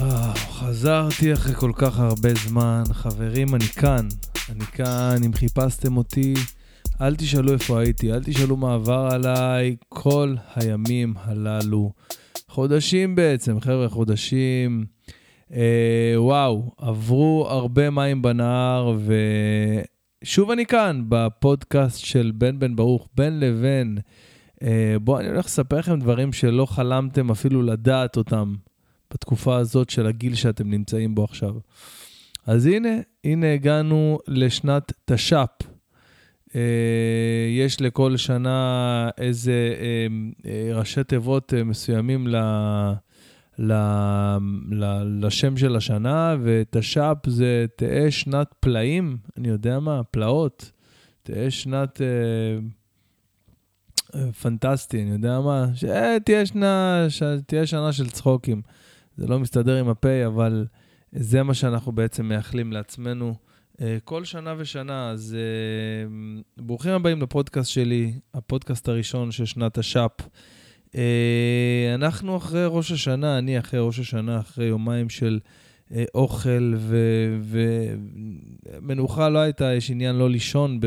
אה, חזרתי אחרי כל כך הרבה זמן. חברים, אני כאן. אני כאן, אם חיפשתם אותי, אל תשאלו איפה הייתי, אל תשאלו מה עבר עליי כל הימים הללו. חודשים בעצם, חבר'ה, חודשים. אה, וואו, עברו הרבה מים בנהר, ושוב אני כאן, בפודקאסט של בן בן ברוך, בין לבין. אה, בואו, אני הולך לספר לכם דברים שלא חלמתם אפילו לדעת אותם בתקופה הזאת של הגיל שאתם נמצאים בו עכשיו. אז הנה, הנה הגענו לשנת תש"פ. Uh, יש לכל שנה איזה uh, uh, ראשי תיבות מסוימים ל, ל, ל, לשם של השנה, ותש"פ זה תהא שנת פלאים, אני יודע מה, פלאות. תהא שנת פנטסטי, אני יודע מה, שתהיה שנה, שתהיה שנה של צחוקים. זה לא מסתדר עם הפה, אבל זה מה שאנחנו בעצם מייחלים לעצמנו אה, כל שנה ושנה. אז אה, ברוכים הבאים לפודקאסט שלי, הפודקאסט הראשון של שנת השאפ. אה, אנחנו אחרי ראש השנה, אני אחרי ראש השנה, אחרי יומיים של אוכל ומנוחה לא הייתה, יש עניין לא לישון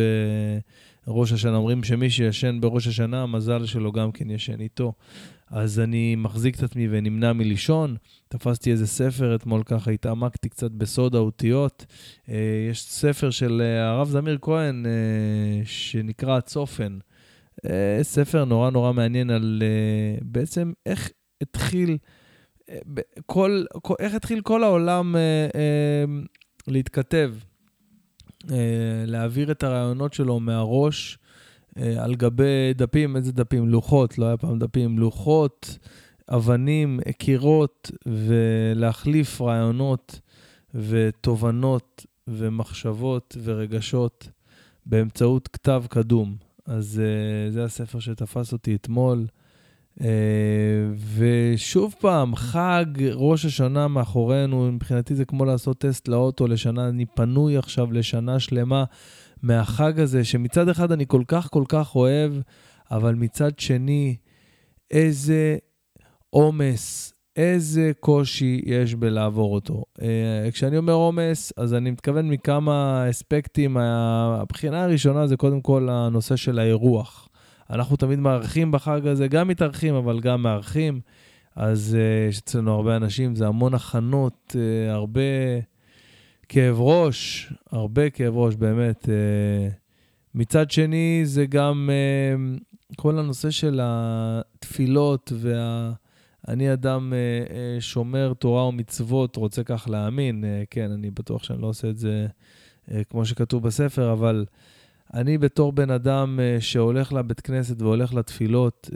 בראש השנה. אומרים שמי שישן בראש השנה, המזל שלו גם כן ישן איתו. אז אני מחזיק את עצמי ונמנע מלישון. תפסתי איזה ספר אתמול ככה, התעמקתי קצת בסוד האותיות. אה, יש ספר של אה, הרב זמיר כהן אה, שנקרא הצופן. ספר נורא נורא מעניין על בעצם איך התחיל, כל, איך התחיל כל העולם להתכתב, להעביר את הרעיונות שלו מהראש. אה, על גבי דפים, איזה דפים? לוחות, לא היה פעם דפים, לוחות, אבנים, קירות, ולהחליף רעיונות ותובנות ומחשבות ורגשות באמצעות כתב קדום. אז uh, זה הספר שתפס אותי אתמול. Uh, ושוב פעם, חג ראש השנה מאחורינו, מבחינתי זה כמו לעשות טסט לאוטו לשנה, אני פנוי עכשיו לשנה שלמה. מהחג הזה, שמצד אחד אני כל כך כל כך אוהב, אבל מצד שני, איזה עומס, איזה קושי יש בלעבור אותו. Uh, כשאני אומר עומס, אז אני מתכוון מכמה אספקטים. הבחינה הראשונה זה קודם כל הנושא של האירוח. אנחנו תמיד מארחים בחג הזה, גם מתארחים, אבל גם מארחים. אז uh, יש אצלנו הרבה אנשים, זה המון הכנות, uh, הרבה... כאב ראש, הרבה כאב ראש, באמת. אה, מצד שני, זה גם אה, כל הנושא של התפילות וה... אני אדם אה, שומר תורה ומצוות, רוצה כך להאמין. כן, אני בטוח שאני לא עושה את זה כמו שכתוב בספר, אבל אני בתור בן אדם שהולך לבית כנסת והולך לתפילות,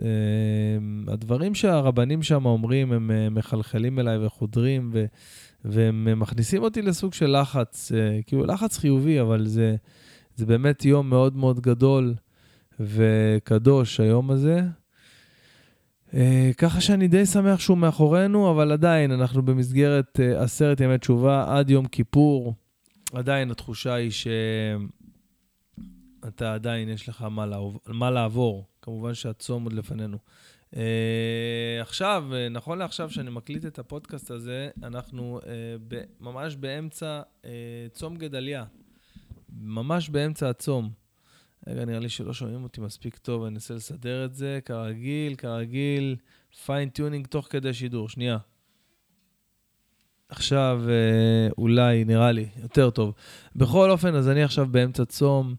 הדברים שהרבנים שם אומרים, הם מחלחלים אליי וחודרים, ו... והם מכניסים אותי לסוג של לחץ, אה, כאילו לחץ חיובי, אבל זה, זה באמת יום מאוד מאוד גדול וקדוש, היום הזה. אה, ככה שאני די שמח שהוא מאחורינו, אבל עדיין אנחנו במסגרת אה, עשרת ימי תשובה עד יום כיפור. עדיין התחושה היא שאתה עדיין, יש לך מה לעבור, מה לעבור. כמובן שהצום עוד לפנינו. Uh, עכשיו, uh, נכון לעכשיו שאני מקליט את הפודקאסט הזה, אנחנו uh, ב- ממש באמצע uh, צום גדליה. ממש באמצע הצום. רגע, נראה לי שלא שומעים אותי מספיק טוב, אני אנסה לסדר את זה. כרגיל, כרגיל, fine tuning תוך כדי שידור. שנייה. עכשיו, uh, אולי, נראה לי, יותר טוב. בכל אופן, אז אני עכשיו באמצע צום.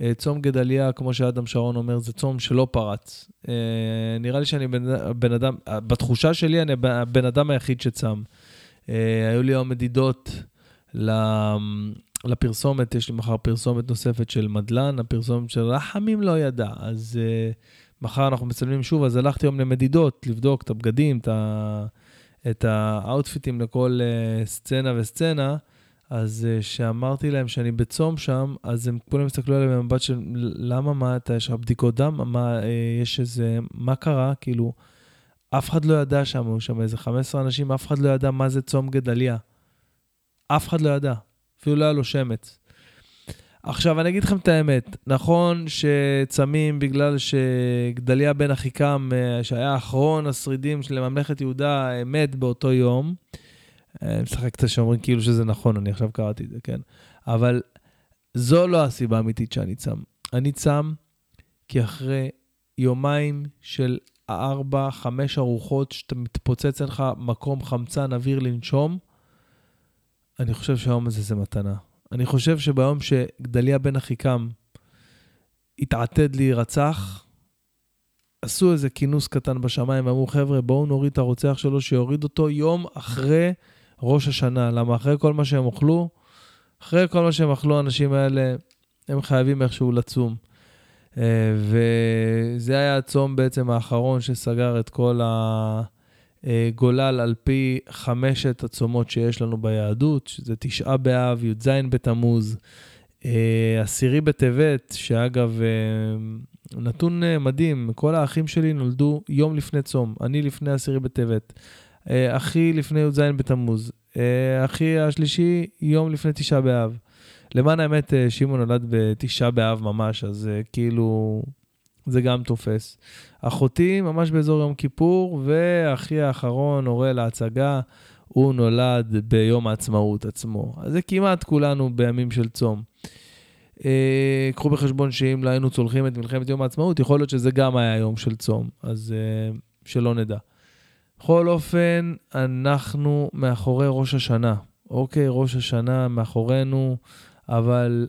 אה, צום גדליה, כמו שאדם שרון אומר, זה צום שלא פרץ. אה, נראה לי שאני בן, בן אדם, בתחושה שלי, אני הבן אדם היחיד שצם. אה, היו לי היום מדידות לפרסומת, יש לי מחר פרסומת נוספת של מדלן, הפרסומת של רחמים לא ידע. אז מחר אנחנו מצלמים שוב, אז הלכתי היום למדידות, לבדוק את הבגדים, את האאוטפיטים לכל סצנה וסצנה. אז כשאמרתי אה, להם שאני בצום שם, אז הם כולם הסתכלו עליהם במבט של למה, מה, אתה, יש לך בדיקות דם? מה, אה, יש איזה, מה קרה? כאילו, אף אחד לא ידע שם, היו שם איזה 15 אנשים, אף אחד לא ידע מה זה צום גדליה. אף אחד לא ידע, אפילו לא היה לו שמץ. עכשיו, אני אגיד לכם את האמת, נכון שצמים בגלל שגדליה בן אחיקם, אה, שהיה אחרון השרידים של ממלכת יהודה, מת באותו יום, משחק את השומרים כאילו שזה נכון, אני עכשיו קראתי את זה, כן? אבל זו לא הסיבה האמיתית שאני צם. אני צם כי אחרי יומיים של ארבע, חמש ארוחות, שאתה מתפוצץ לך מקום חמצן, אוויר לנשום, אני חושב שהיום הזה זה מתנה. אני חושב שביום שגדליה בן אחיקם התעתד להירצח, עשו איזה כינוס קטן בשמיים ואמרו, חבר'ה, בואו נוריד את הרוצח שלו, שיוריד אותו יום אחרי ראש השנה. למה אחרי כל מה שהם אוכלו, אחרי כל מה שהם אכלו, האנשים האלה, הם חייבים איכשהו לצום. אה, וזה היה הצום בעצם האחרון שסגר את כל הגולל על פי חמשת הצומות שיש לנו ביהדות, שזה תשעה באב, י"ז בתמוז, אה, עשירי בטבת, שאגב, אה, נתון מדהים, כל האחים שלי נולדו יום לפני צום, אני לפני עשירי בטבת, אחי לפני י"ז בתמוז, אחי השלישי יום לפני תשעה באב. למען האמת, אה, שמעון נולד בתשעה באב ממש, אז אה, כאילו, זה גם תופס. אחותי ממש באזור יום כיפור, ואחי האחרון, הורה להצגה, הוא נולד ביום העצמאות עצמו. אז זה כמעט כולנו בימים של צום. אה, קחו בחשבון שאם לא היינו צולחים את מלחמת יום העצמאות, יכול להיות שזה גם היה יום של צום, אז אה, שלא נדע. בכל אופן, אנחנו מאחורי ראש השנה. אוקיי, ראש השנה מאחורינו. אבל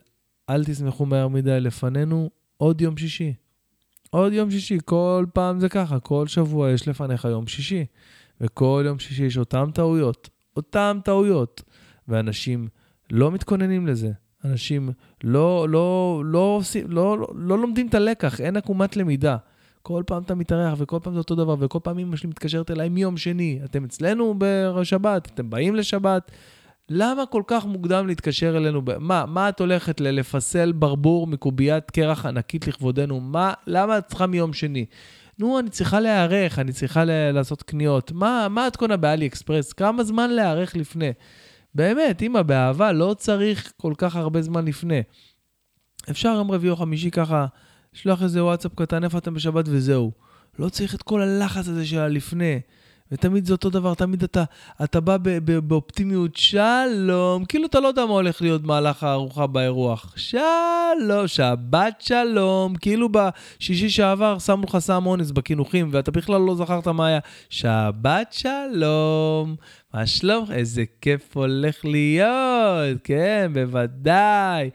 אל תשמחו מהר מדי לפנינו עוד יום שישי. עוד יום שישי, כל פעם זה ככה, כל שבוע יש לפניך יום שישי. וכל יום שישי יש אותן טעויות, אותן טעויות. ואנשים לא מתכוננים לזה. אנשים לא, לא, לא, לא, לא, לא, לא לומדים את הלקח, אין עקומת למידה. כל פעם אתה מתארח וכל פעם זה אותו דבר, וכל פעם אמא שלי מתקשרת אליי מיום שני. אתם אצלנו בשבת, אתם באים לשבת, למה כל כך מוקדם להתקשר אלינו? מה, מה את הולכת לפסל ברבור מקוביית קרח ענקית לכבודנו? מה, למה את צריכה מיום שני? נו, אני צריכה להיערך, אני צריכה ל- לעשות קניות. מה, מה את קונה באלי אקספרס? כמה זמן להיערך לפני? באמת, אמא, באהבה, לא צריך כל כך הרבה זמן לפני. אפשר יום רביעי או חמישי ככה, לשלוח איזה וואטסאפ קטן, איפה אתם בשבת וזהו. לא צריך את כל הלחץ הזה של הלפני. ותמיד זה אותו דבר, תמיד אתה, אתה בא ב, ב, באופטימיות, שלום, כאילו אתה לא יודע מה הולך להיות במהלך הארוחה באירוח. שלום, שבת שלום, כאילו בשישי שעבר שמו לך סם אונס בקינוחים, ואתה בכלל לא זכרת מה היה. שבת שלום, מה שלום? איזה כיף הולך להיות, כן, בוודאי.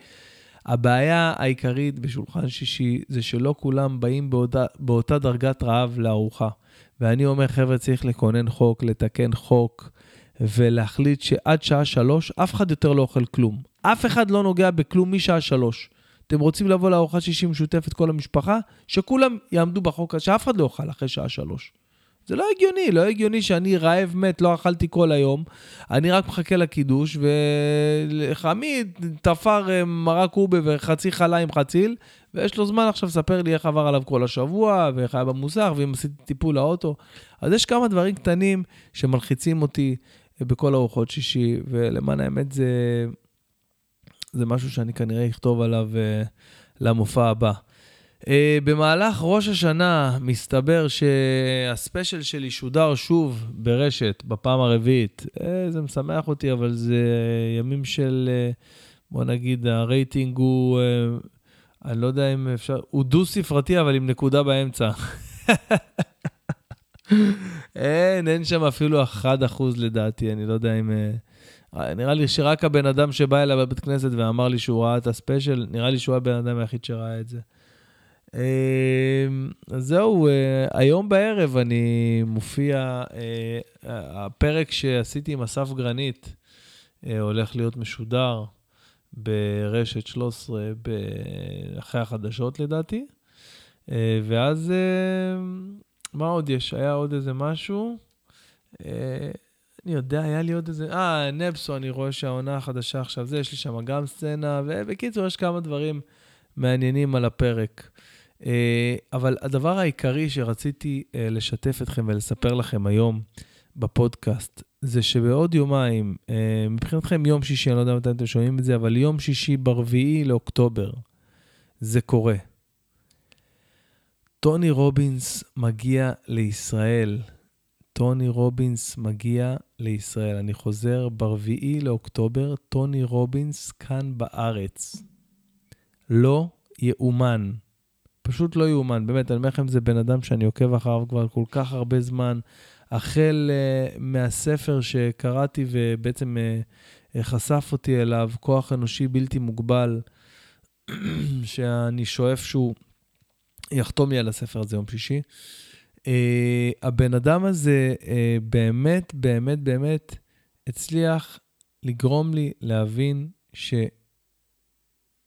הבעיה העיקרית בשולחן שישי זה שלא כולם באים באותה, באותה דרגת רעב לארוחה. ואני אומר, חבר'ה, צריך לכונן חוק, לתקן חוק, ולהחליט שעד שעה שלוש אף אחד יותר לא אוכל כלום. אף אחד לא נוגע בכלום משעה שלוש. אתם רוצים לבוא לארוחת שישי משותפת כל המשפחה? שכולם יעמדו בחוק שאף אחד לא יאכל אחרי שעה שלוש. זה לא הגיוני, לא הגיוני שאני רעב מת, לא אכלתי כל היום, אני רק מחכה לקידוש, וחמי תפר אה, מרק קובה וחצי חלה עם חציל, ויש לו זמן עכשיו לספר לי איך עבר עליו כל השבוע, ואיך היה במוסך, ואם עשיתי טיפול לאוטו. אז יש כמה דברים קטנים שמלחיצים אותי בכל ארוחות שישי, ולמען האמת זה, זה משהו שאני כנראה אכתוב עליו uh, למופע הבא. Uh, במהלך ראש השנה מסתבר שהספיישל שלי שודר שוב ברשת בפעם הרביעית. Uh, זה משמח אותי, אבל זה ימים של, uh, בוא נגיד, הרייטינג הוא... Uh, אני לא יודע אם אפשר, הוא דו-ספרתי, אבל עם נקודה באמצע. אין, אין שם אפילו 1% לדעתי, אני לא יודע אם... אה, נראה לי שרק הבן אדם שבא אליי בבית כנסת ואמר לי שהוא ראה את הספיישל, נראה לי שהוא הבן אדם היחיד שראה את זה. אמ, אז זהו, אה, היום בערב אני מופיע, אה, הפרק שעשיתי עם אסף גרנית הולך להיות משודר. ברשת 13 אחרי החדשות לדעתי. אה, ואז, אה, מה עוד יש? היה עוד איזה משהו? אה, אני יודע, היה לי עוד איזה... אה, נפסו, אני רואה שהעונה החדשה עכשיו זה, יש לי שם גם סצנה, ובקיצור, יש כמה דברים מעניינים על הפרק. אבל הדבר העיקרי שרציתי לשתף אתכם ולספר לכם היום בפודקאסט, זה שבעוד יומיים, אה, מבחינתכם יום שישי, אני לא יודע מתי אתם שומעים את זה, אבל יום שישי ברביעי לאוקטובר, זה קורה. טוני רובינס מגיע לישראל. טוני רובינס מגיע לישראל. אני חוזר, ברביעי לאוקטובר, טוני רובינס כאן בארץ. לא יאומן. פשוט לא יאומן. באמת, אני אומר לכם, זה בן אדם שאני עוקב אחריו כבר כל כך הרבה זמן. החל uh, מהספר שקראתי ובעצם uh, חשף אותי אליו, כוח אנושי בלתי מוגבל, שאני שואף שהוא יחתום לי על הספר הזה יום שישי. Uh, הבן אדם הזה uh, באמת, באמת, באמת הצליח לגרום לי להבין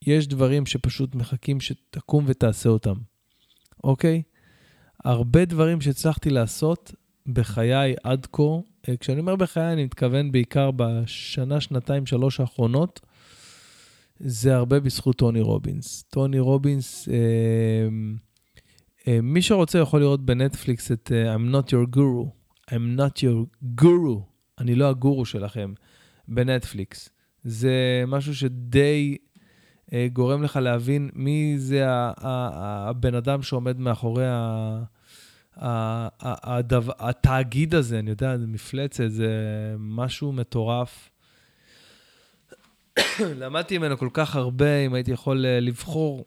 שיש דברים שפשוט מחכים שתקום ותעשה אותם, אוקיי? הרבה דברים שהצלחתי לעשות בחיי עד כה, uh, כשאני אומר בחיי, אני מתכוון בעיקר בשנה, שנתיים, שלוש האחרונות, זה הרבה בזכות טוני רובינס. טוני רובינס, uh, אה, מי שרוצה יכול לראות בנטפליקס את uh, I'm not your guru, I'm not your guru, אני לא הגורו שלכם, בנטפליקס. זה משהו שדי גורם לך להבין מי זה הבן אדם שעומד מאחורי התאגיד הזה, אני יודע, זה מפלצת, זה משהו מטורף. למדתי ממנו כל כך הרבה, אם הייתי יכול לבחור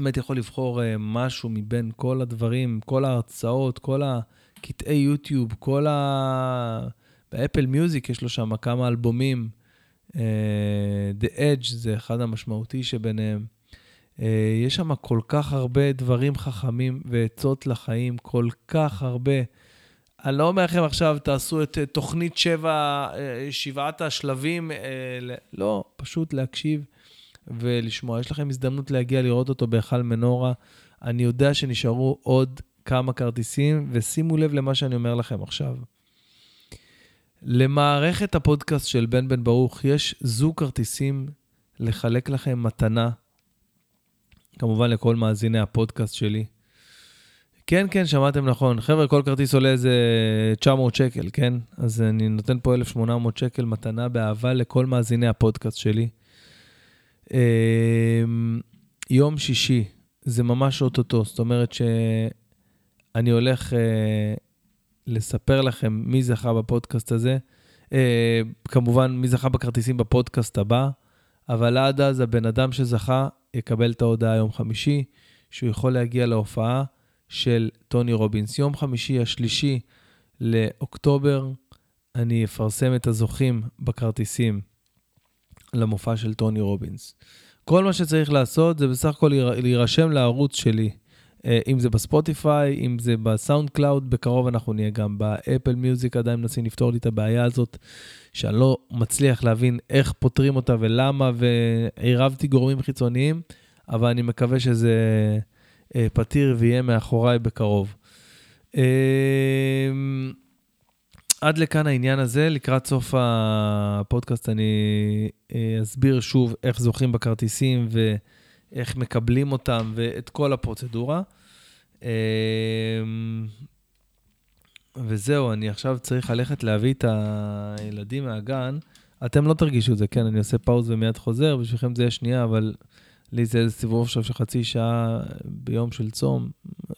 אם הייתי יכול לבחור uh, משהו מבין כל הדברים, כל ההרצאות, כל הקטעי יוטיוב, כל ה... באפל מיוזיק יש לו שם כמה אלבומים. Uh, The Edge זה אחד המשמעותי שביניהם. Uh, יש שם כל כך הרבה דברים חכמים ועצות לחיים, כל כך הרבה. אני לא אומר לכם עכשיו, תעשו את תוכנית שבע, שבעת השלבים, לא, פשוט להקשיב ולשמוע. יש לכם הזדמנות להגיע לראות אותו בהיכל מנורה. אני יודע שנשארו עוד כמה כרטיסים, ושימו לב למה שאני אומר לכם עכשיו. למערכת הפודקאסט של בן בן ברוך יש זוג כרטיסים לחלק לכם מתנה, כמובן לכל מאזיני הפודקאסט שלי. כן, כן, שמעתם נכון. חבר'ה, כל כרטיס עולה איזה 900 שקל, כן? אז אני נותן פה 1,800 שקל מתנה באהבה לכל מאזיני הפודקאסט שלי. אמ, יום שישי, זה ממש אוטוטו, זאת אומרת שאני הולך אה, לספר לכם מי זכה בפודקאסט הזה. אה, כמובן, מי זכה בכרטיסים בפודקאסט הבא, אבל עד אז הבן אדם שזכה יקבל את ההודעה יום חמישי, שהוא יכול להגיע להופעה של טוני רובינס. יום חמישי השלישי לאוקטובר, אני אפרסם את הזוכים בכרטיסים למופע של טוני רובינס. כל מה שצריך לעשות זה בסך הכל להירשם לערוץ שלי, אם זה בספוטיפיי, אם זה בסאונד קלאוד, בקרוב אנחנו נהיה גם באפל מיוזיק, עדיין מנסים לפתור לי את הבעיה הזאת, שאני לא מצליח להבין איך פותרים אותה ולמה, ועירבתי גורמים חיצוניים, אבל אני מקווה שזה אה, פתיר ויהיה מאחוריי בקרוב. אה, עד לכאן העניין הזה. לקראת סוף הפודקאסט אני אה, אסביר שוב איך זוכים בכרטיסים ואיך מקבלים אותם ואת כל הפרוצדורה. אה, וזהו, אני עכשיו צריך ללכת להביא את הילדים מהגן. אתם לא תרגישו את זה, כן, אני עושה פאוז ומיד חוזר, בשבילכם זה יהיה שנייה, אבל לי זה איזה סיבוב עכשיו של חצי שעה ביום של צום.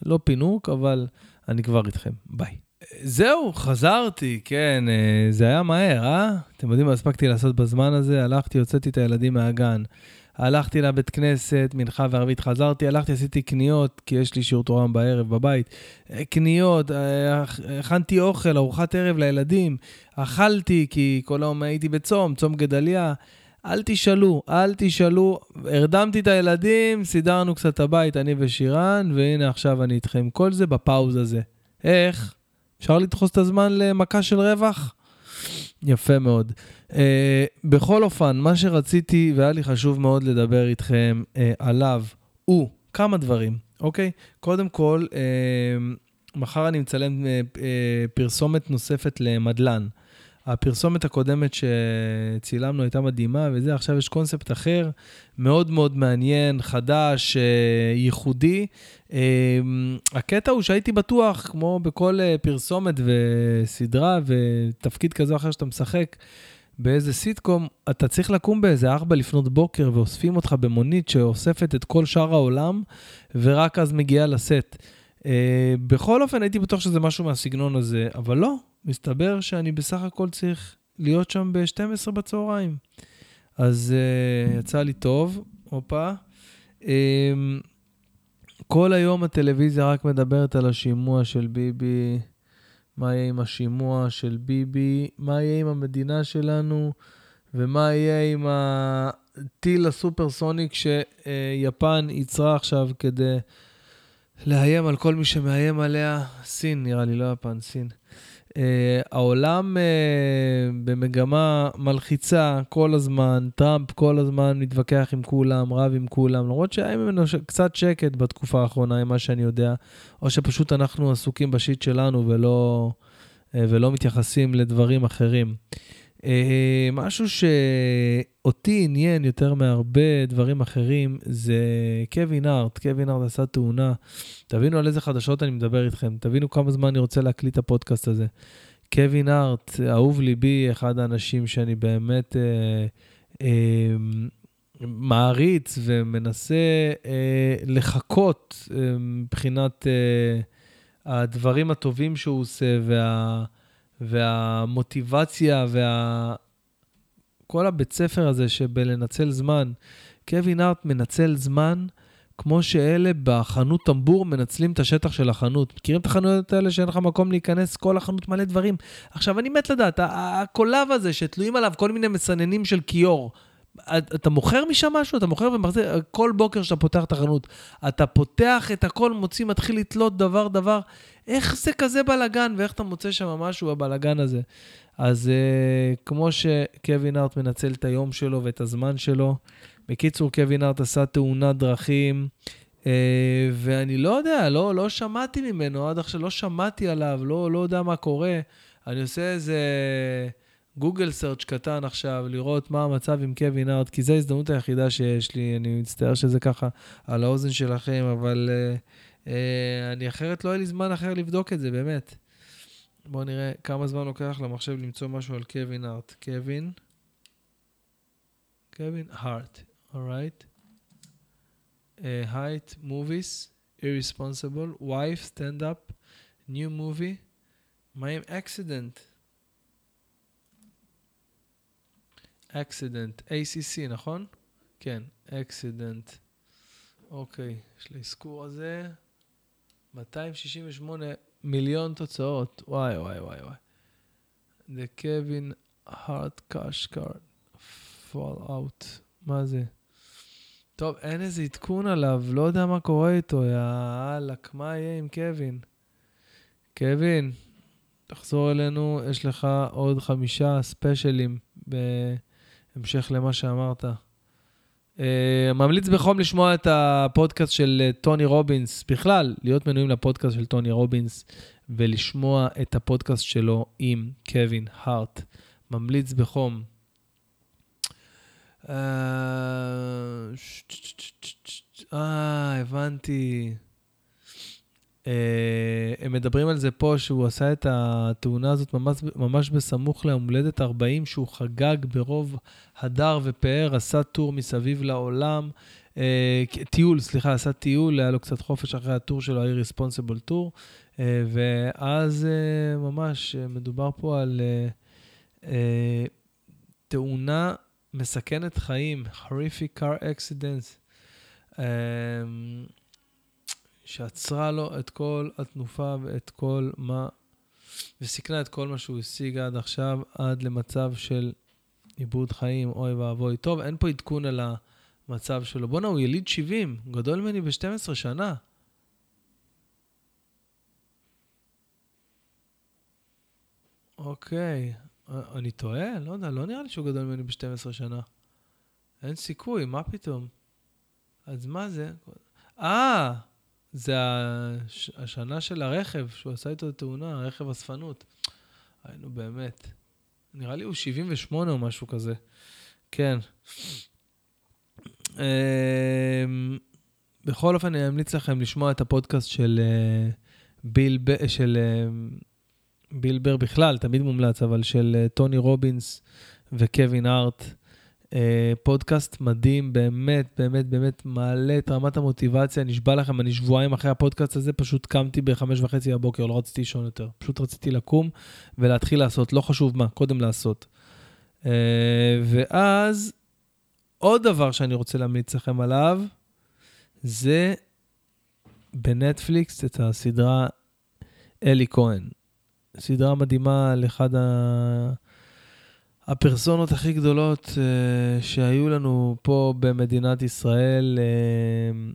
לא פינוק, אבל אני כבר איתכם. ביי. זהו, חזרתי, כן, אה, זה היה מהר, אה? אתם יודעים מה הספקתי לעשות בזמן הזה? הלכתי, הוצאתי את הילדים מהגן. הלכתי לבית כנסת, מנחה וערבית, חזרתי, הלכתי, עשיתי קניות, כי יש לי שיעור תורה בערב בבית. אה, קניות, אה, הכנתי אוכל, ארוחת ערב לילדים, אכלתי, כי כל היום הייתי בצום, צום גדליה. אל תשאלו, אל תשאלו. הרדמתי את הילדים, סידרנו קצת הבית, אני ושירן, והנה עכשיו אני איתכם. כל זה בפאוז הזה. איך? אפשר לדחוס את הזמן למכה של רווח? יפה מאוד. Uh, בכל אופן, מה שרציתי והיה לי חשוב מאוד לדבר איתכם uh, עליו הוא כמה דברים, אוקיי? קודם כל, uh, מחר אני מצלם uh, uh, פרסומת נוספת למדלן. הפרסומת הקודמת שצילמנו הייתה מדהימה, וזה, עכשיו יש קונספט אחר, מאוד מאוד מעניין, חדש, אה, ייחודי. אה, הקטע הוא שהייתי בטוח, כמו בכל אה, פרסומת וסדרה ותפקיד כזה או אחר שאתה משחק, באיזה סיטקום, אתה צריך לקום באיזה ארבע לפנות בוקר ואוספים אותך במונית שאוספת את כל שאר העולם, ורק אז מגיעה לסט. אה, בכל אופן, הייתי בטוח שזה משהו מהסגנון הזה, אבל לא, מסתבר שאני בסך הכל צריך להיות שם ב-12 בצהריים. אז uh, יצא לי טוב, הופה. Um, כל היום הטלוויזיה רק מדברת על השימוע של ביבי, מה יהיה עם השימוע של ביבי, מה יהיה עם המדינה שלנו, ומה יהיה עם הטיל הסופרסוניק שיפן ייצרה עכשיו כדי לאיים על כל מי שמאיים עליה. סין, נראה לי, לא יפן, סין. Uh, העולם uh, במגמה מלחיצה כל הזמן, טראמפ כל הזמן מתווכח עם כולם, רב עם כולם, למרות שהיה ממנו קצת שקט בתקופה האחרונה, ממה שאני יודע, או שפשוט אנחנו עסוקים בשיט שלנו ולא, uh, ולא מתייחסים לדברים אחרים. אה, משהו שאותי עניין יותר מהרבה דברים אחרים זה קווין ארט. קווין ארט עשה תאונה. תבינו על איזה חדשות אני מדבר איתכם, תבינו כמה זמן אני רוצה להקליט את הפודקאסט הזה. קווין ארט, אהוב ליבי, אחד האנשים שאני באמת אה, אה, מעריץ ומנסה אה, לחכות אה, מבחינת אה, הדברים הטובים שהוא עושה וה... והמוטיבציה וה... כל הבית ספר הזה שבלנצל זמן. קווין ארט מנצל זמן כמו שאלה בחנות טמבור מנצלים את השטח של החנות. מכירים את החנויות האלה שאין לך מקום להיכנס? כל החנות מלא דברים. עכשיו, אני מת לדעת, הקולב הזה שתלויים עליו כל מיני מסננים של כיור, אתה מוכר משם משהו? אתה מוכר ומחזיר? כל בוקר שאתה פותח את החנות, אתה פותח את הכל, מוציא, מתחיל לתלות דבר-דבר. איך זה כזה בלאגן, ואיך אתה מוצא שם משהו בבלאגן הזה? אז uh, כמו שקווין ארט מנצל את היום שלו ואת הזמן שלו, בקיצור, קווין ארט עשה תאונת דרכים, uh, ואני לא יודע, לא, לא שמעתי ממנו עד עכשיו, לא שמעתי עליו, לא, לא יודע מה קורה. אני עושה איזה... גוגל search קטן עכשיו, לראות מה המצב עם קווין הארט, כי זו ההזדמנות היחידה שיש לי, אני מצטער שזה ככה על האוזן שלכם, אבל uh, uh, אני אחרת, לא יהיה לי זמן אחר לבדוק את זה, באמת. בואו נראה כמה זמן לוקח למחשב למצוא משהו על קווין הארט. קווין, קווין הארט, alright. height, movies, wife, stand up, new movie, מה עם accident? Accident, ACC, נכון? כן, accident. אוקיי, יש לי אזכור הזה. 268 מיליון תוצאות. וואי, וואי, וואי, וואי. The Kevin Hart Cash Card fall out. מה זה? טוב, אין איזה עדכון עליו, לא יודע מה קורה איתו, יאללה, מה יהיה עם קווין? קווין, תחזור אלינו, יש לך עוד חמישה ספיישלים ב- המשך למה שאמרת. Uh, ממליץ בחום לשמוע את הפודקאסט של uh, טוני רובינס, בכלל, להיות מנויים לפודקאסט של טוני רובינס ולשמוע את הפודקאסט שלו עם קווין הארט. ממליץ בחום. אה, uh, הבנתי. Uh, הם מדברים על זה פה, שהוא עשה את התאונה הזאת ממש, ממש בסמוך ליום הולדת 40, שהוא חגג ברוב הדר ופאר, עשה טור מסביב לעולם, uh, טיול, סליחה, עשה טיול, היה לו קצת חופש אחרי הטור שלו, ה-Irresponsible טור, uh, ואז ממש מדובר פה על תאונה מסכנת חיים, horrific car accidents. שעצרה לו את כל התנופה ואת כל מה, וסיכנה את כל מה שהוא השיג עד עכשיו, עד למצב של עיבוד חיים, אוי ואבוי. טוב, אין פה עדכון על המצב שלו. בואנה, הוא יליד 70, הוא גדול ממני ב-12 שנה. אוקיי, אני טועה? לא יודע, לא נראה לי שהוא גדול ממני ב-12 שנה. אין סיכוי, מה פתאום? אז מה זה? אה, זה הש... השנה של הרכב, שהוא עשה איתו תאונה, רכב אספנות. היינו באמת. נראה לי הוא 78 או משהו כזה. כן. אמ, בכל אופן, אני אמליץ לכם לשמוע את הפודקאסט של אה, ביל, של אה, בילבר בכלל, תמיד מומלץ, אבל של אה, טוני רובינס וקווין הארט. אה, פודקאסט מדהים, באמת, באמת, באמת מעלה את רמת המוטיבציה. נשבע לכם, אני שבועיים אחרי הפודקאסט הזה, פשוט קמתי בחמש וחצי בבוקר, לא רציתי לישון יותר. פשוט רציתי לקום ולהתחיל לעשות, לא חשוב מה, קודם לעשות. אה, ואז, עוד דבר שאני רוצה להמליץ לכם עליו, זה בנטפליקס את הסדרה אלי כהן. סדרה מדהימה על אחד ה... הפרסונות הכי גדולות uh, שהיו לנו פה במדינת ישראל. Uh,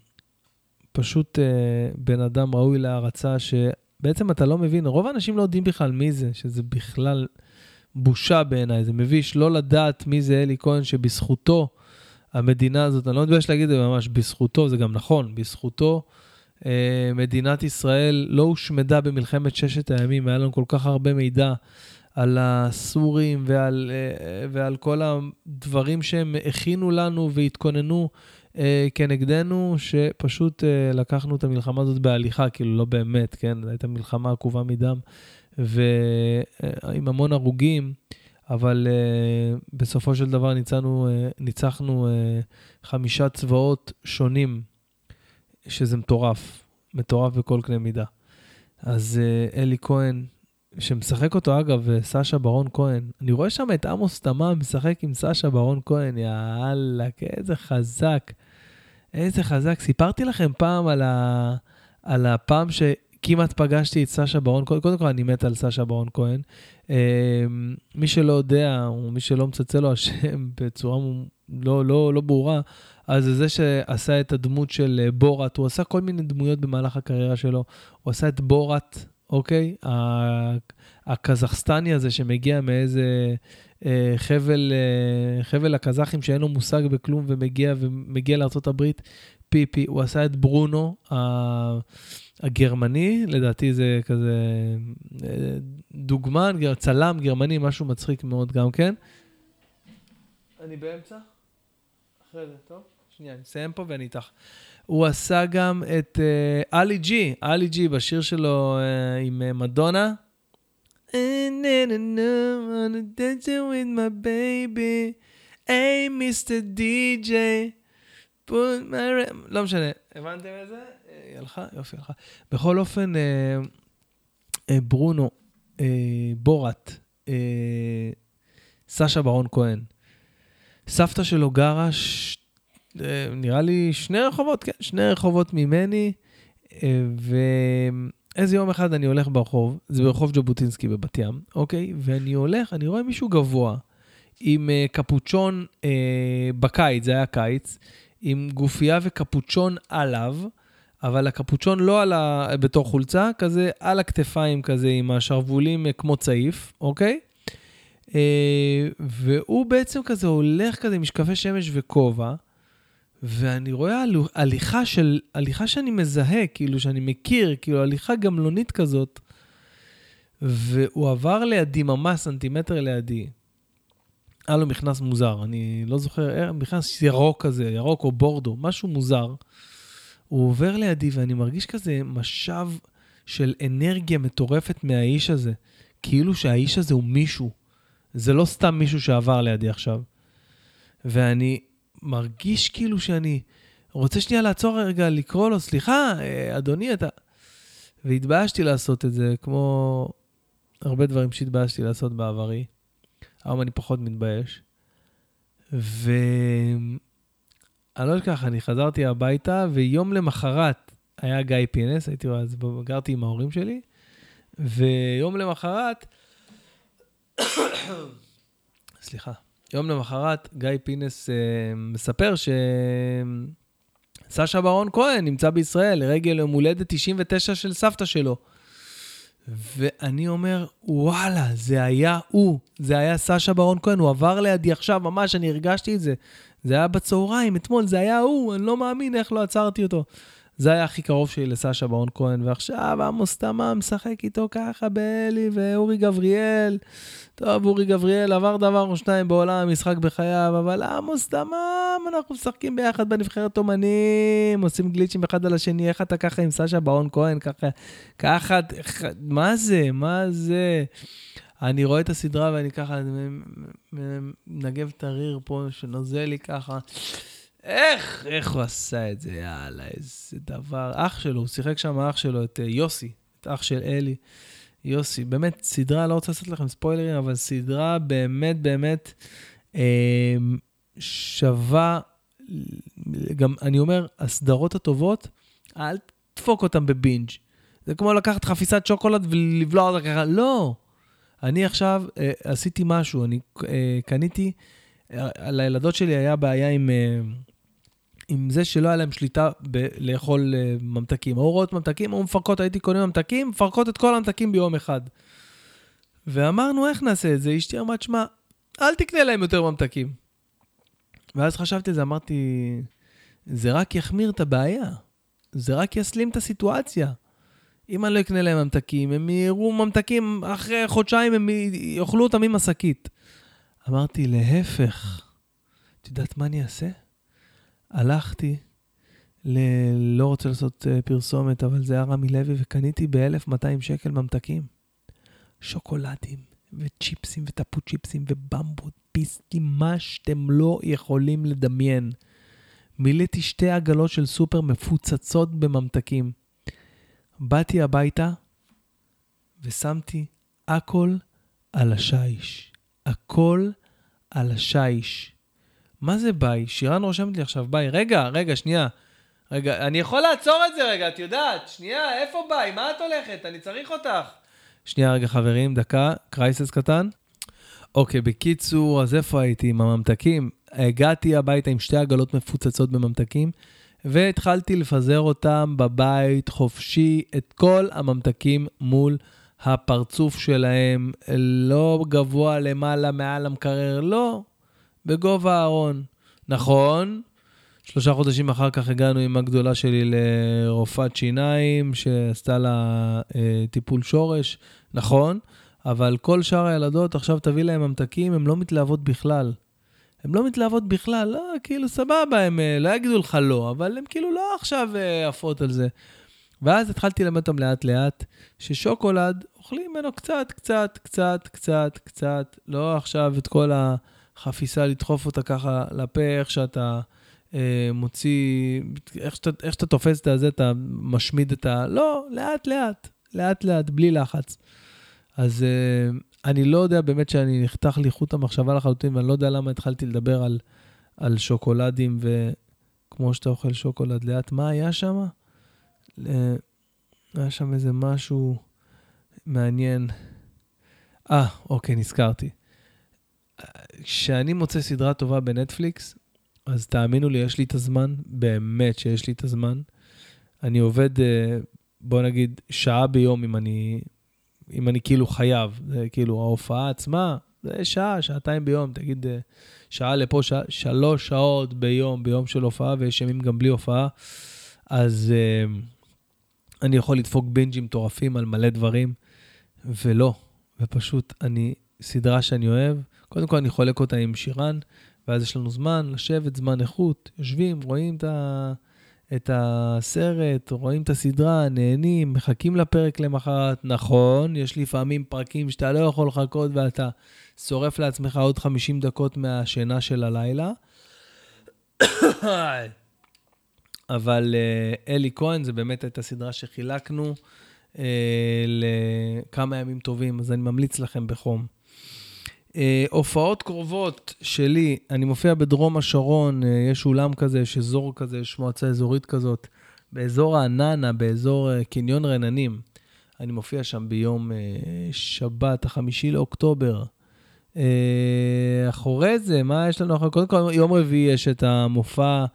פשוט uh, בן אדם ראוי להערצה, שבעצם אתה לא מבין, רוב האנשים לא יודעים בכלל מי זה, שזה בכלל בושה בעיניי, זה מביש לא לדעת מי זה אלי כהן, שבזכותו המדינה הזאת, אני לא מתבייש להגיד את זה ממש, בזכותו, זה גם נכון, בזכותו אה, מדינת ישראל לא הושמדה במלחמת ששת הימים, היה לנו כל כך הרבה מידע על הסורים ועל, אה, ועל כל הדברים שהם הכינו לנו והתכוננו אה, כנגדנו, שפשוט לקחנו את המלחמה הזאת בהליכה, כאילו לא באמת, כן? זו הייתה מלחמה עקובה מדם ועם המון הרוגים. אבל uh, בסופו של דבר ניצחנו, uh, ניצחנו uh, חמישה צבאות שונים שזה מטורף, מטורף בכל קנה מידה. אז uh, אלי כהן, שמשחק אותו אגב, סשה ברון כהן, אני רואה שם את עמוס תמם משחק עם סשה ברון כהן, יאללה, איזה חזק, איזה חזק. סיפרתי לכם פעם על, ה... על הפעם שכמעט פגשתי את סשה ברון כהן, קודם כל אני מת על סשה ברון כהן. Uh, מי שלא יודע, או מי שלא מצלצל לו השם בצורה לא, לא, לא ברורה, אז זה שעשה את הדמות של אה, בורת, הוא עשה כל מיני דמויות במהלך הקריירה שלו. הוא עשה את בורת, אוקיי? הקזחסטני הזה שמגיע מאיזה אה, חבל, אה, חבל הקזחים שאין לו מושג בכלום ומגיע, ומגיע לארה"ב, פיפי. הוא עשה את ברונו, הגרמני, לדעתי זה כזה דוגמן, צלם גרמני, משהו מצחיק מאוד גם כן. אני באמצע? אחרי זה, טוב? שנייה, אני אסיים פה ואני איתך. הוא עשה גם את אה, עלי ג'י, עלי ג'י בשיר שלו uh, עם uh, מדונה. לא משנה, הבנתם את זה? היא הלכה? יופי, הלכה. בכל אופן, ברונו, בורת, סשה ברון כהן. סבתא שלו גרה. אה, נראה לי שני רחובות, כן, שני רחובות ממני, אה, ואיזה יום אחד אני הולך ברחוב, זה ברחוב ז'בוטינסקי בבת ים, אוקיי? ואני הולך, אני רואה מישהו גבוה, עם uh, קפוצ'ון uh, בקיץ, זה היה קיץ, עם גופייה וקפוצ'ון עליו, אבל הקפוצ'ון לא על ה... בתור חולצה, כזה על הכתפיים כזה, עם השרוולים כמו צעיף, אוקיי? Uh, והוא בעצם כזה הולך כזה עם משקפי שמש וכובע, ואני רואה הליכה של, הליכה שאני מזהה, כאילו, שאני מכיר, כאילו, הליכה גמלונית כזאת, והוא עבר לידי, ממש סנטימטר לידי. היה לו מכנס מוזר, אני לא זוכר, מכנס ירוק כזה, ירוק או בורדו, משהו מוזר. הוא עובר לידי ואני מרגיש כזה משב של אנרגיה מטורפת מהאיש הזה. כאילו שהאיש הזה הוא מישהו. זה לא סתם מישהו שעבר לידי עכשיו. ואני מרגיש כאילו שאני רוצה שנייה לעצור רגע, לקרוא לו, סליחה, אה, אדוני, אתה... והתביישתי לעשות את זה, כמו הרבה דברים שהתביישתי לעשות בעברי. היום אני פחות מתבייש. ואני לא אשכח, אני חזרתי הביתה, ויום למחרת היה גיא פינס, הייתי אז, גרתי עם ההורים שלי, ויום למחרת, סליחה, יום למחרת, גיא פינס אה, מספר שסשה ברון כהן נמצא בישראל לרגל יום הולדת 99 של סבתא שלו. ואני אומר, וואלה, זה היה הוא, זה היה סשה ברון כהן, הוא עבר לידי עכשיו, ממש, אני הרגשתי את זה. זה היה בצהריים, אתמול, זה היה הוא, אני לא מאמין איך לא עצרתי אותו. זה היה הכי קרוב שלי לסשה ברון כהן, ועכשיו עמוס תמם משחק איתו ככה באלי ואורי גבריאל. טוב, אורי גבריאל עבר דבר או שניים בעולם המשחק בחייו, אבל עמוס תמם, אנחנו משחקים ביחד בנבחרת אומנים, עושים גליצ'ים אחד על השני, איך אתה ככה עם סשה ברון כהן, ככה, ככה, מה זה, מה זה? אני רואה את הסדרה ואני ככה מנגב את הריר פה שנוזל לי ככה. איך, איך הוא עשה את זה, יאללה, איזה דבר. אח שלו, הוא שיחק שם אח שלו, את אה, יוסי, את אח של אלי. יוסי, באמת, סדרה, לא רוצה לעשות לכם ספוילרים, אבל סדרה באמת, באמת אה, שווה, גם, אני אומר, הסדרות הטובות, אל תדפוק אותן בבינג'. זה כמו לקחת חפיסת שוקולד ולבלוע אותה ככה, לא. אני עכשיו אה, עשיתי משהו, אני אה, קניתי, אה, לילדות שלי היה בעיה עם... אה, עם זה שלא היה להם שליטה בלאכול uh, ממתקים. או רואות ממתקים, או מפרקות, הייתי קונה ממתקים, מפרקות את כל הממתקים ביום אחד. ואמרנו, איך נעשה את זה? אשתי אמרה, שמע, אל תקנה להם יותר ממתקים. ואז חשבתי על זה, אמרתי, זה רק יחמיר את הבעיה. זה רק יסלים את הסיטואציה. אם אני לא אקנה להם ממתקים, הם יראו ממתקים, אחרי חודשיים הם יאכלו אותם עם השקית. אמרתי, להפך. את יודעת מה אני אעשה? הלכתי, ל... לא רוצה לעשות uh, פרסומת, אבל זה היה רמי לוי, וקניתי ב-1200 שקל ממתקים. שוקולדים, וצ'יפסים, וטפו צ'יפסים, ובמבות, פיסטים, מה שאתם לא יכולים לדמיין. מילאתי שתי עגלות של סופר מפוצצות בממתקים. באתי הביתה ושמתי הכל על השיש. הכל על השיש. מה זה ביי? שירן רושמת לי עכשיו ביי. רגע, רגע, שנייה. רגע, אני יכול לעצור את זה רגע, את יודעת. שנייה, איפה ביי? מה את הולכת? אני צריך אותך. שנייה, רגע, חברים, דקה, קרייסס קטן. אוקיי, בקיצור, אז איפה הייתי עם הממתקים? הגעתי הביתה עם שתי עגלות מפוצצות בממתקים, והתחלתי לפזר אותם בבית חופשי, את כל הממתקים מול הפרצוף שלהם, לא גבוה למעלה מעל המקרר, לא, בגובה הארון. נכון, שלושה חודשים אחר כך הגענו עם הגדולה שלי לרופאת שיניים שעשתה לה אה, טיפול שורש, נכון, אבל כל שאר הילדות, עכשיו תביא להם ממתקים, הן לא מתלהבות בכלל. הן לא מתלהבות בכלל, לא, כאילו סבבה, הן אה, לא יגידו לך לא, אבל הן כאילו לא עכשיו אה, עפות על זה. ואז התחלתי ללמד אותם לאט-לאט, ששוקולד, אוכלים ממנו קצת, קצת, קצת, קצת, קצת, לא עכשיו את כל ה... חפיסה, לדחוף אותה ככה לפה, איך שאתה אה, מוציא, איך שאתה, איך שאתה תופס את הזה, אתה משמיד את ה... לא, לאט-לאט, לאט-לאט, בלי לחץ. אז אה, אני לא יודע באמת שאני נחתך לי חוט המחשבה לחלוטין, ואני לא יודע למה התחלתי לדבר על, על שוקולדים, וכמו שאתה אוכל שוקולד לאט, מה היה שם? אה, היה שם איזה משהו מעניין. אה, אוקיי, נזכרתי. כשאני מוצא סדרה טובה בנטפליקס, אז תאמינו לי, יש לי את הזמן, באמת שיש לי את הזמן. אני עובד, אה, בוא נגיד, שעה ביום אם אני, אם אני כאילו חייב. זה כאילו, ההופעה עצמה, זה שעה, שעתיים ביום, תגיד, אה, שעה לפה, שעה, שלוש שעות ביום, ביום של הופעה, ויש ימים גם בלי הופעה. אז uh, אני יכול לדפוק בינג'ים מטורפים על מלא דברים, ולא, ופשוט אני, סדרה שאני אוהב, קודם כל אני חולק אותה עם שירן, ואז יש לנו זמן לשבת, זמן איכות, יושבים, רואים את, ה... את הסרט, רואים את הסדרה, נהנים, מחכים לפרק למחרת. נכון, יש לפעמים פרקים שאתה לא יכול לחכות ואתה שורף לעצמך עוד 50 דקות מהשינה של הלילה. אבל uh, אלי כהן, זה באמת הייתה סדרה שחילקנו uh, לכמה ימים טובים, אז אני ממליץ לכם בחום. אה, הופעות קרובות שלי, אני מופיע בדרום השרון, uh, יש אולם כזה, יש אזור כזה, יש מועצה אזורית כזאת, באזור העננה, באזור uh, קניון רננים. אני מופיע שם ביום uh, שבת, החמישי לאוקטובר. Uh, אחורי זה, מה יש לנו אחרי? קודם כל, יום רביעי יש את המופע,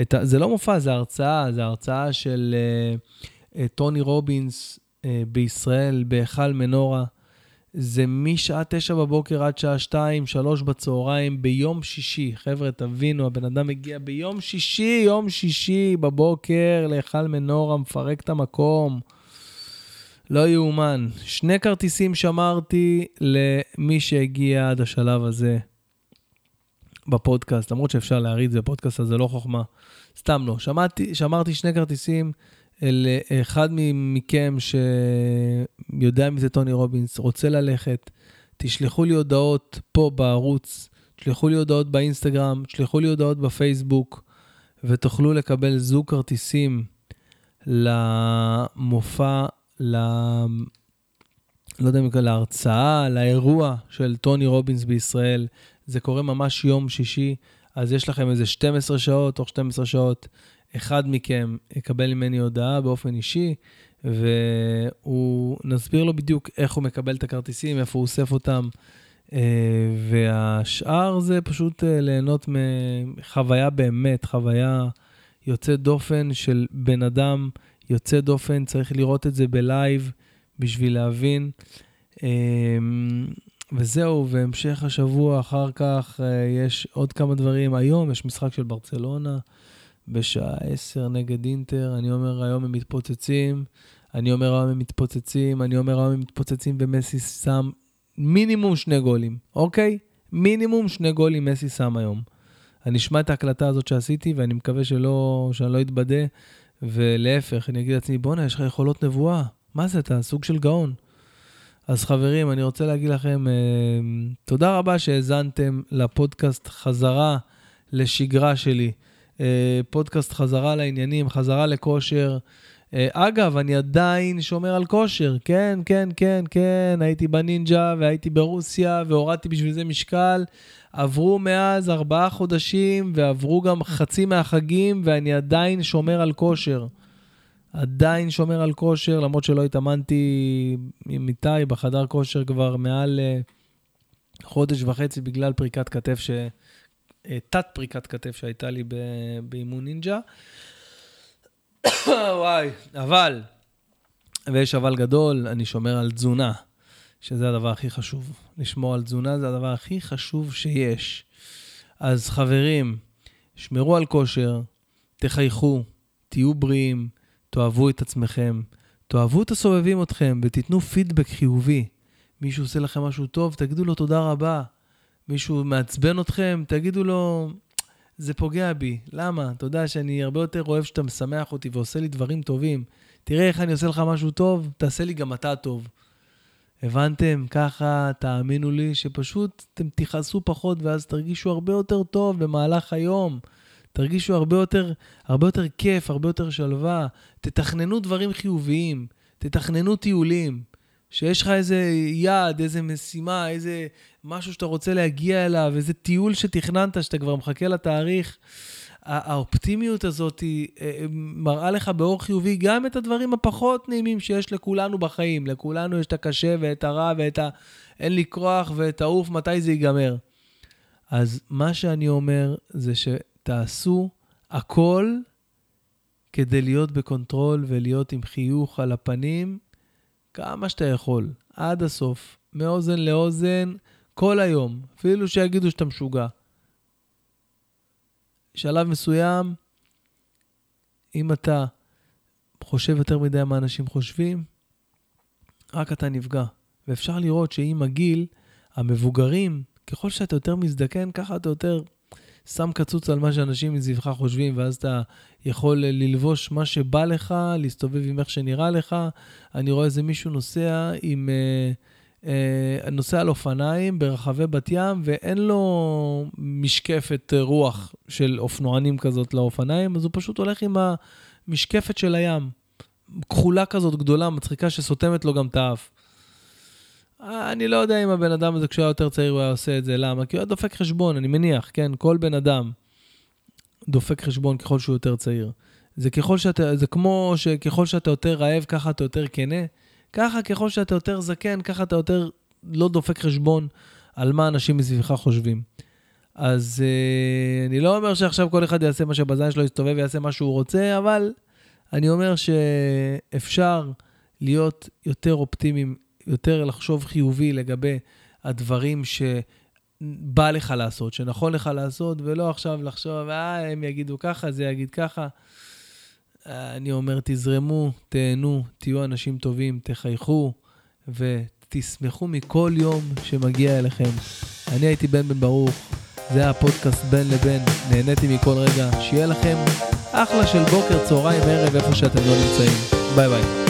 את ה... זה לא מופע, זה הרצאה, זה הרצאה של uh, uh, טוני רובינס uh, בישראל, בהיכל מנורה. זה משעה תשע בבוקר עד שעה שתיים, שלוש בצהריים, ביום שישי. חבר'ה, תבינו, הבן אדם מגיע ביום שישי, יום שישי בבוקר להיכל מנורה, מפרק את המקום. לא יאומן. שני כרטיסים שמרתי למי שהגיע עד השלב הזה בפודקאסט, למרות שאפשר זה בפודקאסט, אז זה לא חוכמה. סתם לא. שמעתי, שמרתי שני כרטיסים לאחד מכם שיודע מי זה טוני רובינס, רוצה ללכת, תשלחו לי הודעות פה בערוץ, תשלחו לי הודעות באינסטגרם, תשלחו לי הודעות בפייסבוק, ותוכלו לקבל זוג כרטיסים למופע, ל... לא יודע אם לקרוא להרצאה, לאירוע של טוני רובינס בישראל. זה קורה ממש יום שישי, אז יש לכם איזה 12 שעות, תוך 12 שעות, אחד מכם יקבל ממני הודעה באופן אישי, והוא, נסביר לו בדיוק איך הוא מקבל את הכרטיסים, איפה הוא אוסף אותם. אה, והשאר זה פשוט אה, ליהנות מחוויה באמת, חוויה יוצאת דופן של בן אדם יוצא דופן, צריך לראות את זה בלייב בשביל להבין. אה, וזהו, והמשך השבוע אחר כך יש עוד כמה דברים. היום יש משחק של ברצלונה בשעה 10 נגד אינטר. אני אומר, היום הם מתפוצצים. אני אומר, היום הם מתפוצצים. אני אומר, היום הם מתפוצצים, ומסי שם מינימום שני גולים, אוקיי? מינימום שני גולים מסי שם היום. אני אשמע את ההקלטה הזאת שעשיתי, ואני מקווה שלא, שאני לא אתבדה, ולהפך, אני אגיד לעצמי, בואנה, יש לך יכולות נבואה. מה זה, אתה סוג של גאון. אז חברים, אני רוצה להגיד לכם, אה, תודה רבה שהאזנתם לפודקאסט חזרה לשגרה שלי. אה, פודקאסט חזרה לעניינים, חזרה לכושר. אה, אגב, אני עדיין שומר על כושר, כן, כן, כן, כן, הייתי בנינג'ה והייתי ברוסיה והורדתי בשביל זה משקל. עברו מאז ארבעה חודשים ועברו גם חצי מהחגים ואני עדיין שומר על כושר. עדיין שומר על כושר, למרות שלא התאמנתי עם איתי בחדר כושר כבר מעל אה, חודש וחצי בגלל פריקת כתף, ש... תת פריקת כתף שהייתה לי באימון נינג'ה. וואי, אבל, ויש אבל גדול, אני שומר על תזונה, שזה הדבר הכי חשוב. לשמור על תזונה זה הדבר הכי חשוב שיש. אז חברים, שמרו על כושר, תחייכו, תהיו בריאים, תאהבו את עצמכם, תאהבו את הסובבים אתכם ותיתנו פידבק חיובי. מישהו עושה לכם משהו טוב, תגידו לו תודה רבה. מישהו מעצבן אתכם, תגידו לו, זה פוגע בי. למה? אתה יודע שאני הרבה יותר אוהב שאתה משמח אותי ועושה לי דברים טובים. תראה איך אני עושה לך משהו טוב, תעשה לי גם אתה טוב. הבנתם? ככה, תאמינו לי, שפשוט אתם תכעסו פחות ואז תרגישו הרבה יותר טוב במהלך היום. תרגישו הרבה יותר, הרבה יותר כיף, הרבה יותר שלווה. תתכננו דברים חיוביים, תתכננו טיולים. שיש לך איזה יעד, איזה משימה, איזה משהו שאתה רוצה להגיע אליו, איזה טיול שתכננת, שאתה כבר מחכה לתאריך. האופטימיות הזאת היא אה, אה, מראה לך באור חיובי גם את הדברים הפחות נעימים שיש לכולנו בחיים. לכולנו יש את הקשה ואת הרע ואת ה... אין לי כוח ואת האוף, מתי זה ייגמר. אז מה שאני אומר זה שתעשו הכל כדי להיות ב control ולהיות עם חיוך על הפנים כמה שאתה יכול, עד הסוף, מאוזן לאוזן, כל היום, אפילו שיגידו שאתה משוגע. שלב מסוים, אם אתה חושב יותר מדי מה אנשים חושבים, רק אתה נפגע. ואפשר לראות שעם הגיל, המבוגרים, ככל שאתה יותר מזדקן, ככה אתה יותר שם קצוץ על מה שאנשים מסביבך חושבים, ואז אתה יכול ללבוש מה שבא לך, להסתובב עם איך שנראה לך. אני רואה איזה מישהו נוסע עם... אה, אה, נוסע על אופניים ברחבי בת ים, ואין לו משקפת רוח של אופנוענים כזאת לאופניים, אז הוא פשוט הולך עם המשקפת של הים. כחולה כזאת גדולה, מצחיקה, שסותמת לו גם את האף. אני לא יודע אם הבן אדם הזה, כשהוא היה יותר צעיר, הוא היה עושה את זה. למה? כי הוא היה דופק חשבון, אני מניח, כן? כל בן אדם דופק חשבון ככל שהוא יותר צעיר. זה ככל שאתה, זה כמו שככל שאתה יותר רעב, ככה אתה יותר כנה. ככה ככל שאתה יותר זקן, ככה אתה יותר לא דופק חשבון על מה אנשים מסביבך חושבים. אז אה, אני לא אומר שעכשיו כל אחד יעשה מה שבזין שלו יסתובב ויעשה מה שהוא רוצה, אבל אני אומר שאפשר להיות יותר אופטימיים יותר לחשוב חיובי לגבי הדברים שבא לך לעשות, שנכון לך לעשות, ולא עכשיו לחשוב, אה, הם יגידו ככה, זה יגיד ככה. אני אומר, תזרמו, תהנו, תהיו אנשים טובים, תחייכו ותשמחו מכל יום שמגיע אליכם. אני הייתי בן בן ברוך, זה היה הפודקאסט בין לבין, נהניתי מכל רגע, שיהיה לכם אחלה של בוקר, צהריים, ערב, איפה שאתם לא נמצאים. ביי ביי.